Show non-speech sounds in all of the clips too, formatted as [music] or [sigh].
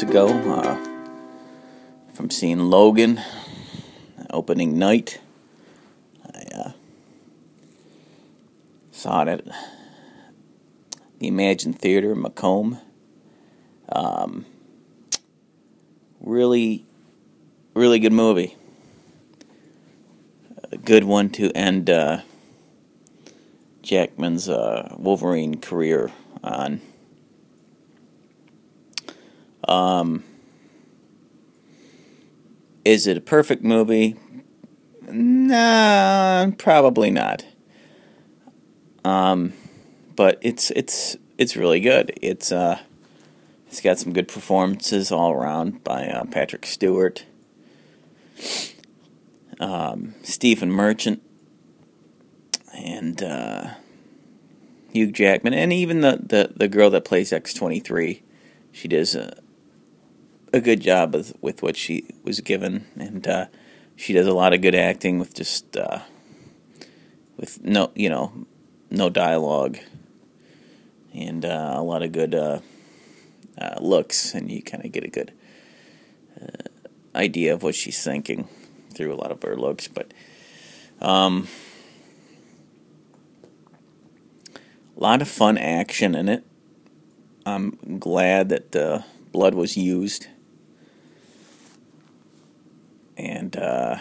40 minutes ago uh, from seeing Logan opening night. I uh, saw it at the Emagine Theater in Macomb. Um, really, really good movie. A good one to end uh, Jackman's uh, Wolverine career on. Um, is it a perfect movie? Nah, probably not. Um, but it's it's it's really good. It's uh, it's got some good performances all around by uh, Patrick Stewart, um, Stephen Merchant, and uh, Hugh Jackman, and even the, the, the girl that plays X twenty three. She does a a good job with with what she was given, and uh, she does a lot of good acting with just uh, with no you know no dialogue and uh, a lot of good uh, uh, looks, and you kind of get a good uh, idea of what she's thinking through a lot of her looks. But um, a lot of fun action in it. I'm glad that uh, blood was used, and uh,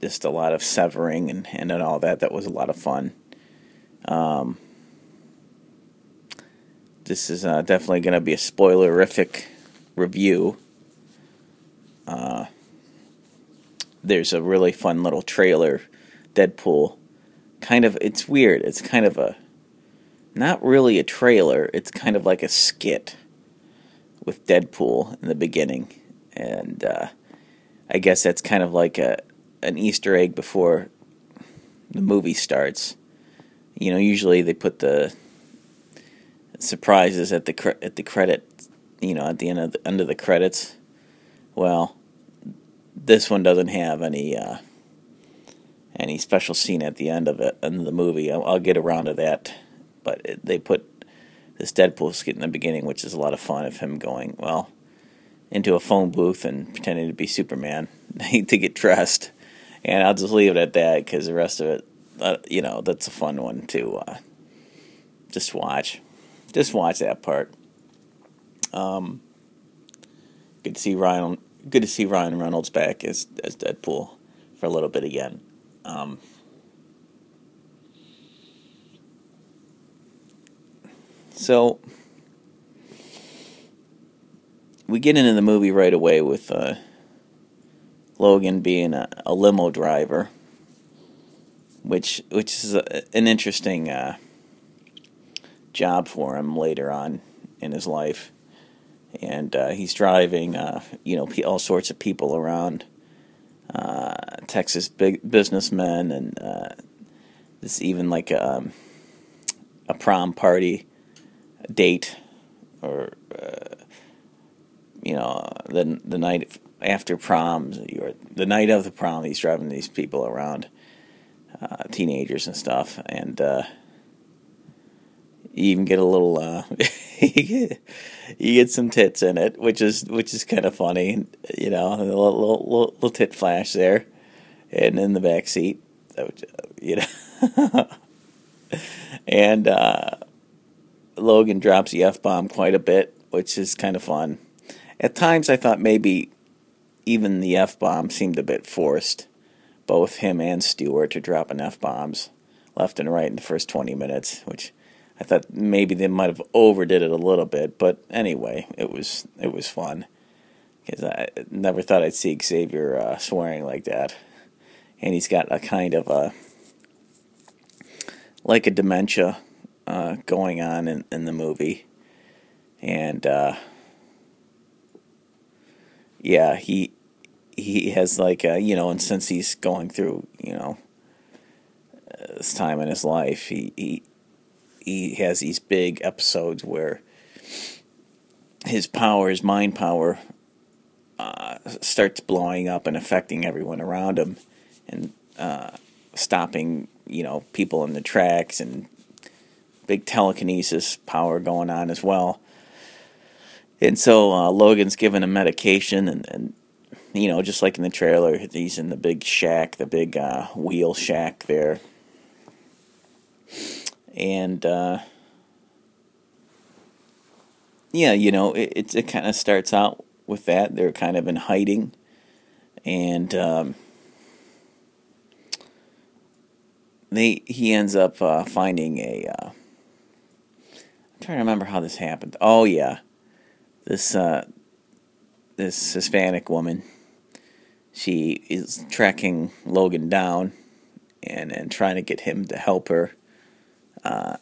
just a lot of severing and, and all that. That was a lot of fun. Um, this is uh, definitely going to be a spoilerific review. Uh, there's a really fun little trailer, Deadpool. Kind of, it's weird. It's kind of a, not really a trailer. It's kind of like a skit with Deadpool in the beginning, and uh, I guess that's kind of like a an Easter egg before the movie starts. You know, usually they put the surprises at the cre- at the credit, you know, at the end of the, end of the credits. Well, this one doesn't have any uh, any special scene at the end of it in the movie. I'll, I'll get around to that, but it, they put this Deadpool skit in the beginning, which is a lot of fun of him going well into a phone booth and pretending to be Superman [laughs] to get dressed. And I'll just leave it at that because the rest of it, uh, you know, that's a fun one to uh, just watch. Just watch that part. Um, good to see Ryan. Good to see Ryan Reynolds back as as Deadpool for a little bit again. Um, so we get into the movie right away with uh, Logan being a, a, limo driver, which which is a, an interesting. Uh, job for him later on in his life. And uh, he's driving, uh, you know, all sorts of people around uh, Texas big businessmen, and uh, this even like a, um, a prom party date, or you know, the the night after prom, or the night of the prom, he's driving these people around, uh, teenagers and stuff, and you even get a little uh, [laughs] you, get, you get some tits in it, which is which is kind of funny, you know, a little, little, little tit flash there, and in the back seat, you know, [laughs] and uh, Logan drops the f bomb quite a bit, which is kind of fun. At times, I thought maybe even the f bomb seemed a bit forced, both him and Stewart to drop f bombs left and right in the first twenty minutes, which I thought maybe they might have overdid it a little bit, but anyway, it was it was fun. Because I never thought I'd see Xavier uh, swearing like that, and he's got a kind of a like a dementia uh, going on in, in the movie, and uh, yeah, he he has like a, you know, and since he's going through you know this time in his life, he he he has these big episodes where his power, his mind power, uh, starts blowing up and affecting everyone around him, and uh, stopping you know people in the tracks and big telekinesis power going on as well. And so uh, Logan's given him medication, and, and you know, just like in the trailer, he's in the big shack, the big uh, wheel shack there, and uh, yeah, you know, it it, it kind of starts out with that. They're kind of in hiding, and um, they he ends up uh, finding a. uh, trying to remember how this happened. Oh yeah, this uh, this Hispanic woman. She is tracking Logan down, and and trying to get him to help her. Uh,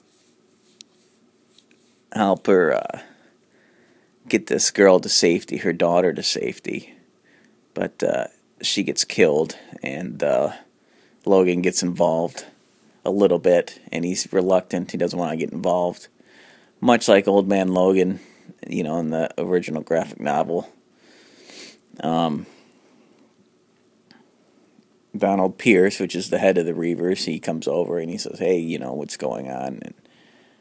help her uh, get this girl to safety, her daughter to safety. But uh, she gets killed, and uh, Logan gets involved a little bit, and he's reluctant. He doesn't want to get involved. Much like Old Man Logan, you know, in the original graphic novel. Um, Donald Pierce, which is the head of the Reavers, he comes over and he says, "Hey, you know what's going on, and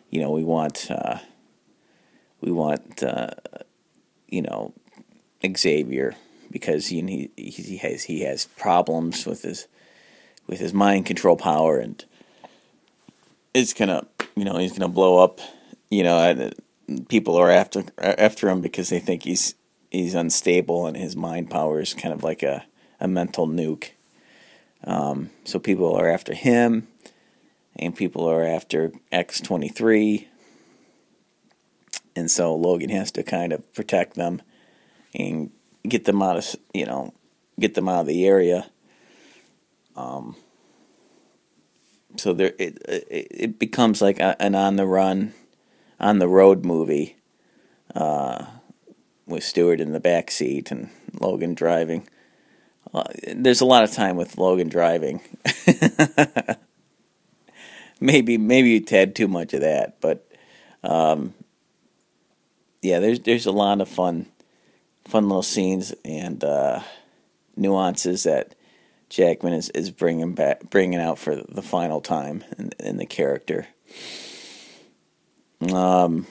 you know we want uh, we want uh, you know Xavier because he, he he has he has problems with his with his mind control power and it's gonna you know he's gonna blow up you know people are after after him because they think he's he's unstable and his mind power is kind of like a, a mental nuke um, so people are after him and people are after X23 and so Logan has to kind of protect them and get them out of you know get them out of the area. Um, so there it, it, it becomes like a, an on the run, on the road movie, uh, with Stewart in the back seat and Logan driving. Uh, there's a lot of time with Logan driving. [laughs] maybe maybe you had too much of that, but um, yeah, there's there's a lot of fun, fun little scenes and uh, nuances that Jackman is, is bringing back, bringing out for the final time in, in the character. Um,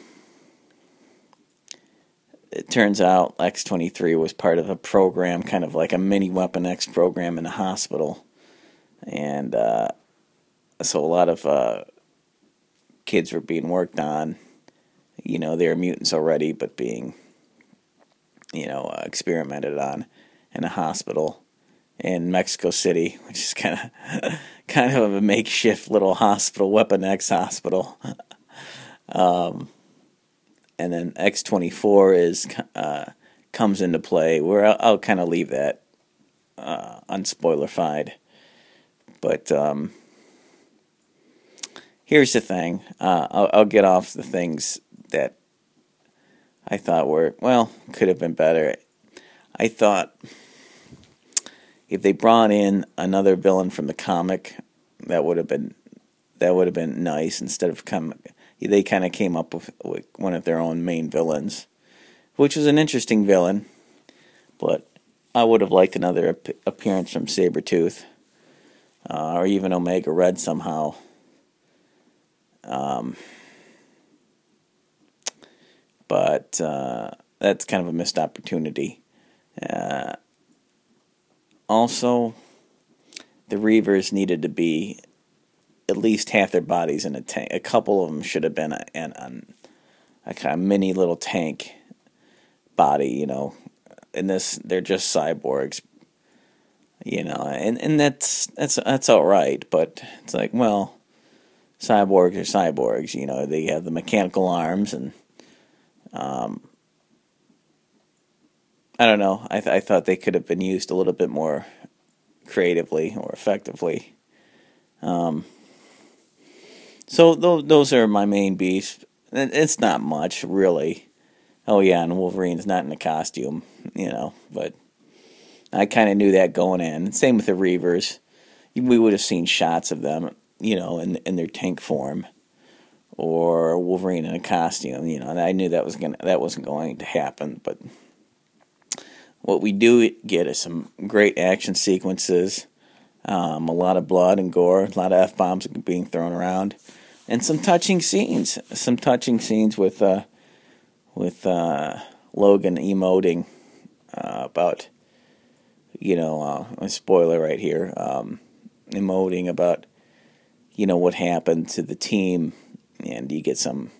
it turns out X twenty three was part of a program, kind of like a mini Weapon X program in a hospital, and uh, so a lot of uh, kids were being worked on you know, they're mutants already, but being, you know, uh, experimented on in a hospital in Mexico City, which is kind of [laughs] kind of a makeshift little hospital, Weapon X hospital. [laughs] um, and then X twenty four is uh, comes into play. Where I'll, I'll kind of leave that uh, unspoilerified, but um, here's the thing. Uh, I'll, I'll, get off the things that I thought were, well, could have been better. I thought if they brought in another villain from the comic, that would have been that would have been nice instead of come they kind of came up with, one of their own main villains, which was an interesting villain, but I would have liked another ap- appearance from Sabretooth, uh, or even Omega Red somehow. Um, but uh, that's kind of a missed opportunity. Uh, also, the Reavers needed to be at least half their bodies in a tank. A couple of them should have been an a kind of mini little tank body, you know. In this, they're just cyborgs, you know, and and that's that's that's all right. But it's like, well, cyborgs are cyborgs, you know. They have the mechanical arms and um, I don't know. I, th- I thought they could have been used a little bit more creatively or effectively. Um, so th- those are my main beefs. It's not much, really. Oh yeah, and Wolverine's not in a costume, you know. But I kind of knew that going in. Same with the Reavers. We would have seen shots of them, you know, in in their tank form or Wolverine in a costume, you know, and I knew that was gonna that wasn't going to happen, but what we do get is some great action sequences, um, a lot of blood and gore, a lot of f bombs being thrown around, and some touching scenes. Some touching scenes with uh, with uh, Logan emoting uh, about, you know, uh, a spoiler right here, um, emoting about, you know, what happened to the team, and you get some,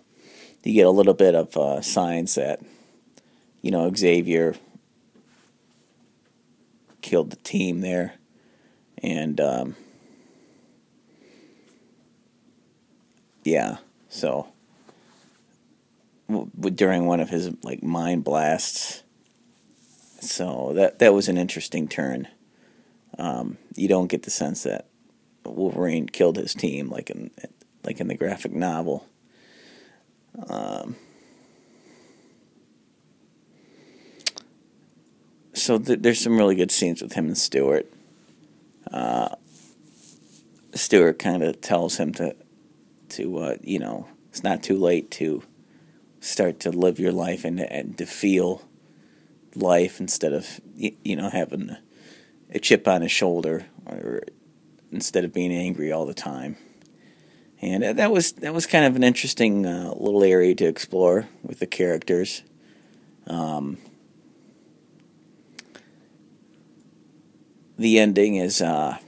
you get a little bit of uh, signs that, you know, Xavier killed the team there, and um, yeah, so during one of his like mind blasts. So that that was an interesting turn. Um, you don't get the sense that Wolverine killed his team like in like in the graphic novel. Um, so th- there's some really good scenes with him and Stewart. Uh, Stewart kind of tells him to to uh, you know it's not too late to start to live your life and and to feel life instead of you know having a chip on his shoulder or instead of being angry all the time. And that was that was kind of an interesting uh, little area to explore with the characters. Um, the ending is, uh,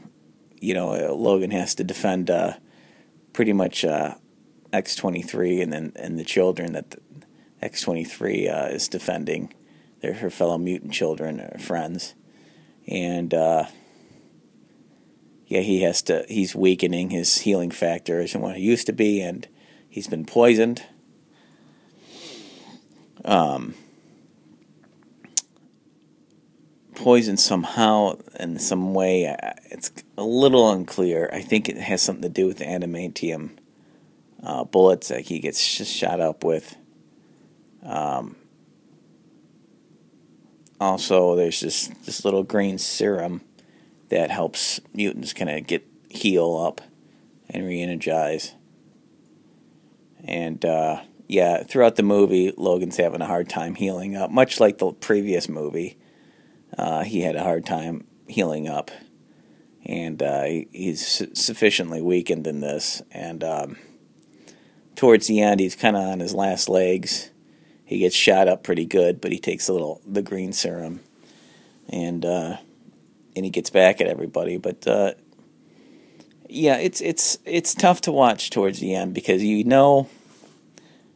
you know, Logan has to defend uh, pretty much uh, X twenty three, and then and the children that X twenty three uh, is defending. They're her fellow mutant children or friends, and uh, yeah, he has to. He's weakening his healing factor isn't what he used to be, and he's been poisoned. Um, poisoned somehow in some way. It's a little unclear. I think it has something to do with the adamantium uh, bullets that he gets shot up with. Um, also, there's this this little green serum that helps mutants kind of get heal up and re-energize. And uh, yeah, throughout the movie, Logan's having a hard time healing up, much like the previous movie. Uh, he had a hard time healing up, and uh, he's su- sufficiently weakened in this. And um, towards the end, he's kind of on his last legs he gets shot up pretty good, but he takes a little the green serum, and uh, and he gets back at everybody. But uh, yeah, it's it's it's tough to watch towards the end because you know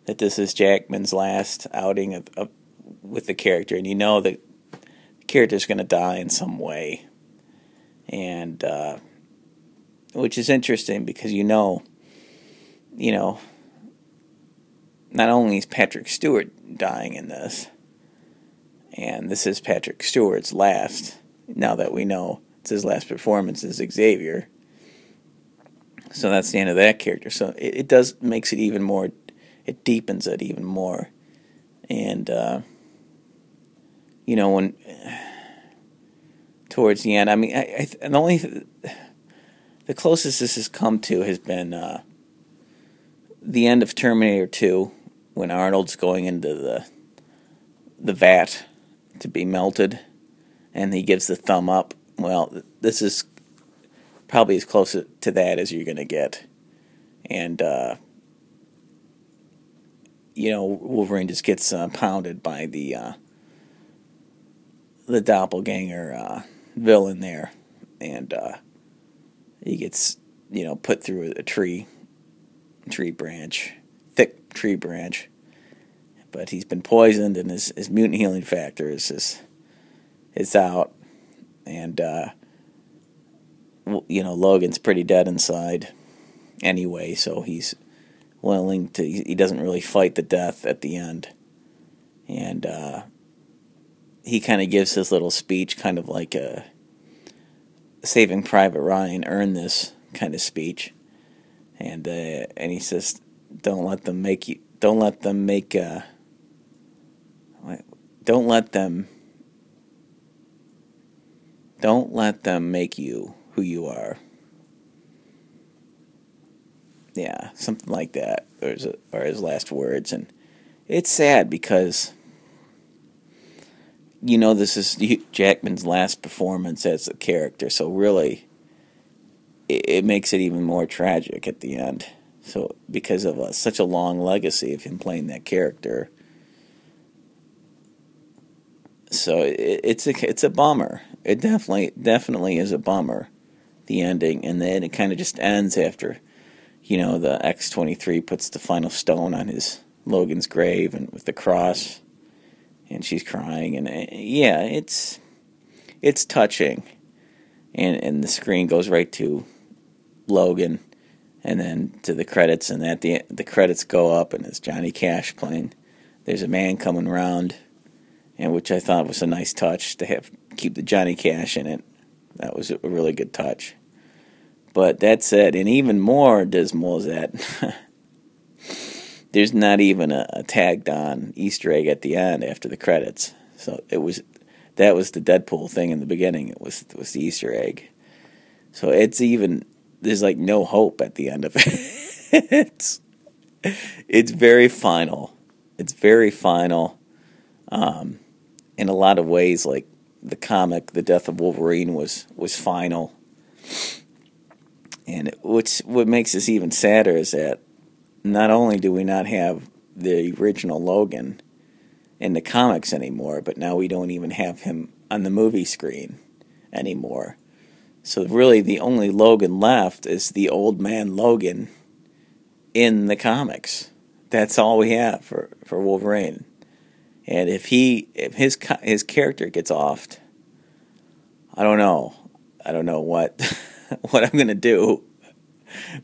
that this is Jackman's last outing of, of with the character, and you know that character's going to die in some way, and uh, which is interesting because you know, you know, not only is Patrick Stewart dying in this, and this is Patrick Stewart's last, now that we know it's his last performance as Xavier. So that's the end of that character. So it, it does makes it even more, it deepens it even more, and uh, you know when towards the end, I mean, I, I the only the closest this has come to has been uh, the end of Terminator Two when Arnold's going into the the vat to be melted, and he gives the thumb up. Well, this is probably as close to that as you're going to get, and uh, you know Wolverine just gets uh, pounded by the uh, the doppelganger uh, villain there, and uh, he gets you know put through a tree tree branch thick tree branch. But he's been poisoned, and his, his mutant healing factor is is, is out, and uh, you know Logan's pretty dead inside, anyway. So he's willing to. He doesn't really fight the death at the end, and uh, he kind of gives his little speech, kind of like a Saving Private Ryan earned this kind of speech, and uh, and he says don't let them make you. Don't let them make. Uh, don't let them. Don't let them make you who you are. Yeah, something like that. Or his, or his last words, and it's sad because you know this is Jackman's last performance as a character, so really, it, it makes it even more tragic at the end. So because of a, such a long legacy of him playing that character, so it, it's a it's a bummer. It definitely definitely is a bummer, the ending, and then it kind of just ends after, you know, the X twenty three puts the final stone on his Logan's grave and with the cross, and she's crying, and uh, yeah, it's it's touching, and and the screen goes right to Logan, and then to the credits, and at the the credits go up, and it's Johnny Cash playing. There's a man coming around and which I thought was a nice touch to have keep the Johnny Cash in it. That was a really good touch. But that said, and even more dismal is that there's not even a, a, tagged on Easter egg at the end after the credits. So it was that was the Deadpool thing in the beginning. It was it was the Easter egg. So it's even there's like no hope at the end of [laughs] it. it's it's very final. It's very final. Um, in a lot of ways, like the comic, The Death of Wolverine was was final. And what's what makes this even sadder is that not only do we not have the original Logan in the comics anymore, but now we don't even have him on the movie screen anymore. So really the only Logan left is the old man Logan in the comics. That's all we have for, for Wolverine. And if he if his his character gets offed, I don't know. I don't know what [laughs] what I'm gonna do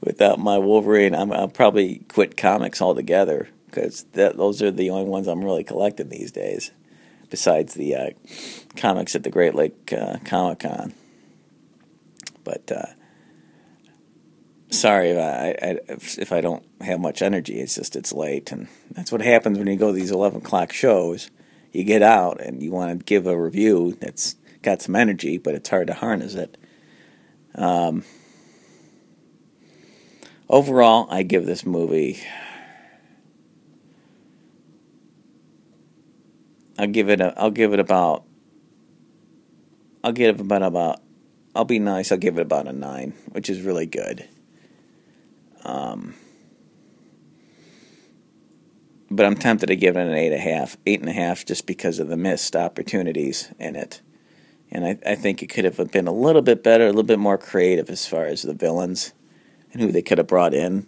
without my Wolverine. I'm, I'll probably quit comics altogether because those are the only ones I'm really collecting these days. Besides the uh, comics at the Great Lake uh, Comic Con, but uh, sorry if I, I, if I don't have much energy. It's just it's late, and that's what happens when you go to these eleven o'clock shows. You get out and you want to give a review that's got some energy, but it's hard to harness it. Um, overall, I give this movie. I'll give it. A, I'll give it about. I'll give it about about. I'll be nice. I'll give it about a nine, which is really good. Um, but I'm tempted to give it an eight and a half, eight and a half, just because of the missed opportunities in it. And I, I think it could have been a little bit better, a little bit more creative as far as the villains and who they could have brought in.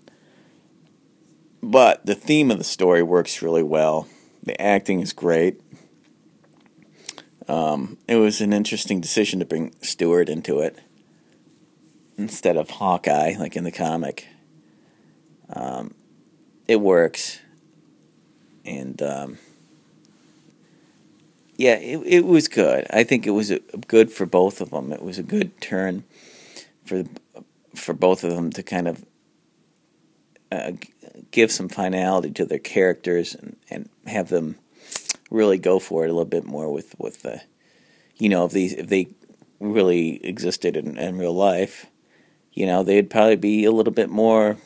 But the theme of the story works really well. The acting is great. Um, it was an interesting decision to bring Stewart into it instead of Hawkeye, like in the comic. Um, it works, and um, yeah, it it was good. I think it was a, good for both of them. It was a good turn for for both of them to kind of uh, give some finality to their characters and, and have them really go for it a little bit more with with the you know if these if they really existed in, in real life you know they'd probably be a little bit more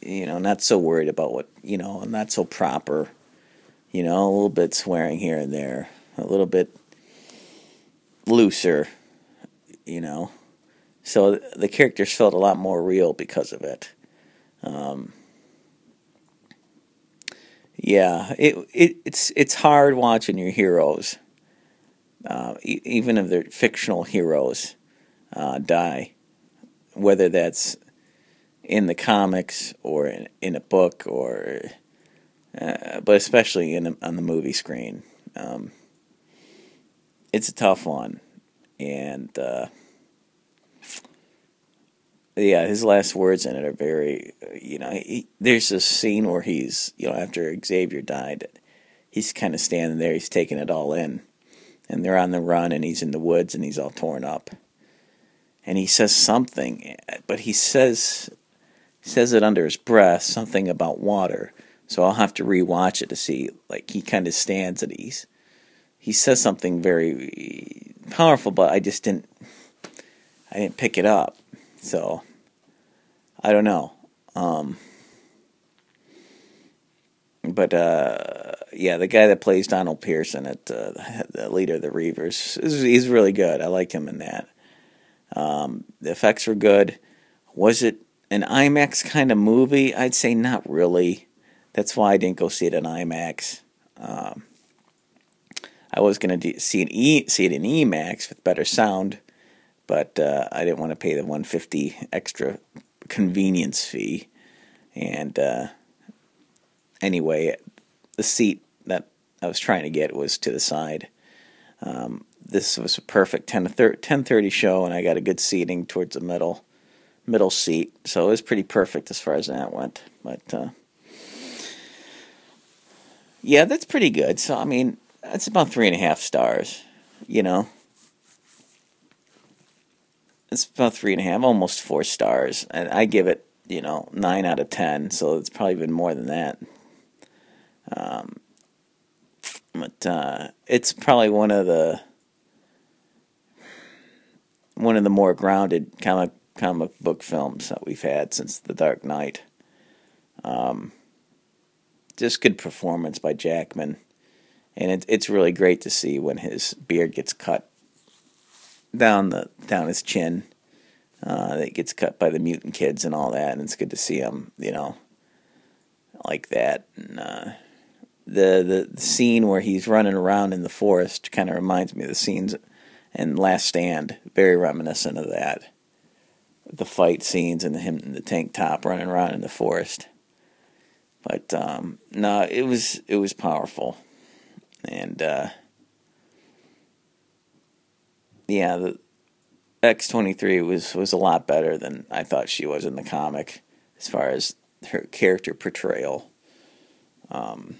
you know, not so worried about what, you know, and not so proper, you know, a little bit swearing here and there, a little bit looser, you know. So the characters felt a lot more real because of it. Um, yeah, it, it it's it's hard watching your heroes, uh, e- even if they're fictional heroes, uh, die. Whether that's in the comics or in, in a book or uh, but especially in on the movie screen um, it's a tough one and uh, yeah his last words in it are very you know he, there's a scene where he's you know after xavier died he's kind of standing there he's taking it all in and they're on the run and he's in the woods and he's all torn up and he says something but he says says it under his breath, something about water. So I'll have to rewatch it to see. Like he kind of stands and he's he says something very powerful, but I just didn't I didn't pick it up. So I don't know. Um, but uh, yeah, the guy that plays Donald Pearson at uh, [laughs] the leader of the Reavers, he's really good. I liked him in that. Um, the effects were good. Was it an IMAX kind of movie, I'd say not really. That's why I didn't go see it in IMAX. Um, I was gonna do, see an E see it in EMAX with better sound, but uh, I didn't want to pay the 150 extra convenience fee. And uh, anyway, the seat that I was trying to get was to the side. Um, this was a perfect 10 to 10:30 show, and I got a good seating towards the middle middle seat, so it was pretty perfect as far as that went. But uh, yeah, that's pretty good. So I mean, that's about three and a half stars. You know, it's about three and a half, almost four stars, and I give it you know nine out of ten. So it's probably even more than that. Um, but uh, it's probably one of the one of the more grounded comic comic book films that we've had since The Dark Knight. Um, just good performance by Jackman, and it, it's really great to see when his beard gets cut down the down his chin. Uh, that gets cut by the mutant kids and all that, and it's good to see him, you know, like that. And, uh, the, the the scene where he's running around in the forest kind of reminds me of the scenes in Last Stand, very reminiscent of that. The fight scenes and him in the tank top running around in the forest. But um, no, it was it was powerful, and uh, yeah, the X twenty three was was a lot better than I thought she was in the comic, as far as her character portrayal. Um,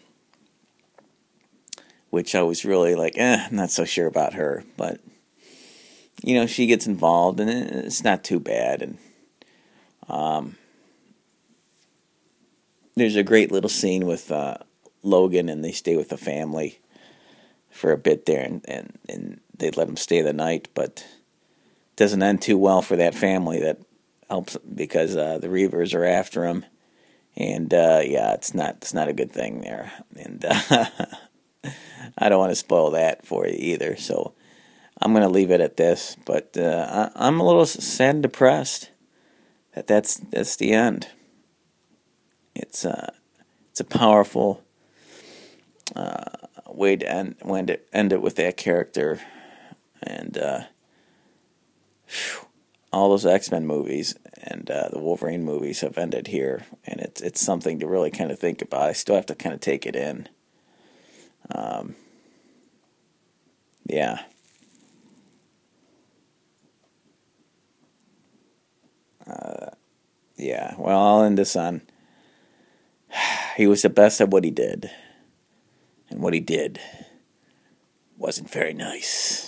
which I was really like, eh, I'm not so sure about her, but you know, she gets involved, and it's not too bad, and um there's a great little scene with uh, Logan, and they stay with the family for a bit there, and, and, and they let him stay the night, but it doesn't end too well for that family. That helps because uh, the Reavers are after him, and uh, yeah, it's not it's not a good thing there, and uh, [laughs] I don't want to spoil that for you either. So I'm going to leave it at this, but uh, I, I'm a little sad and depressed that that's that's the end. It's uh, it's a powerful uh, way to end when to end it with that character, and uh, whew, all those X Men movies and uh, the Wolverine movies have ended here, and it's it's something to really kind of think about. I still have to kind of take it in. Um, yeah. Uh, yeah, well, I'll end this on [sighs] he was the best at what he did. And what he did wasn't very nice.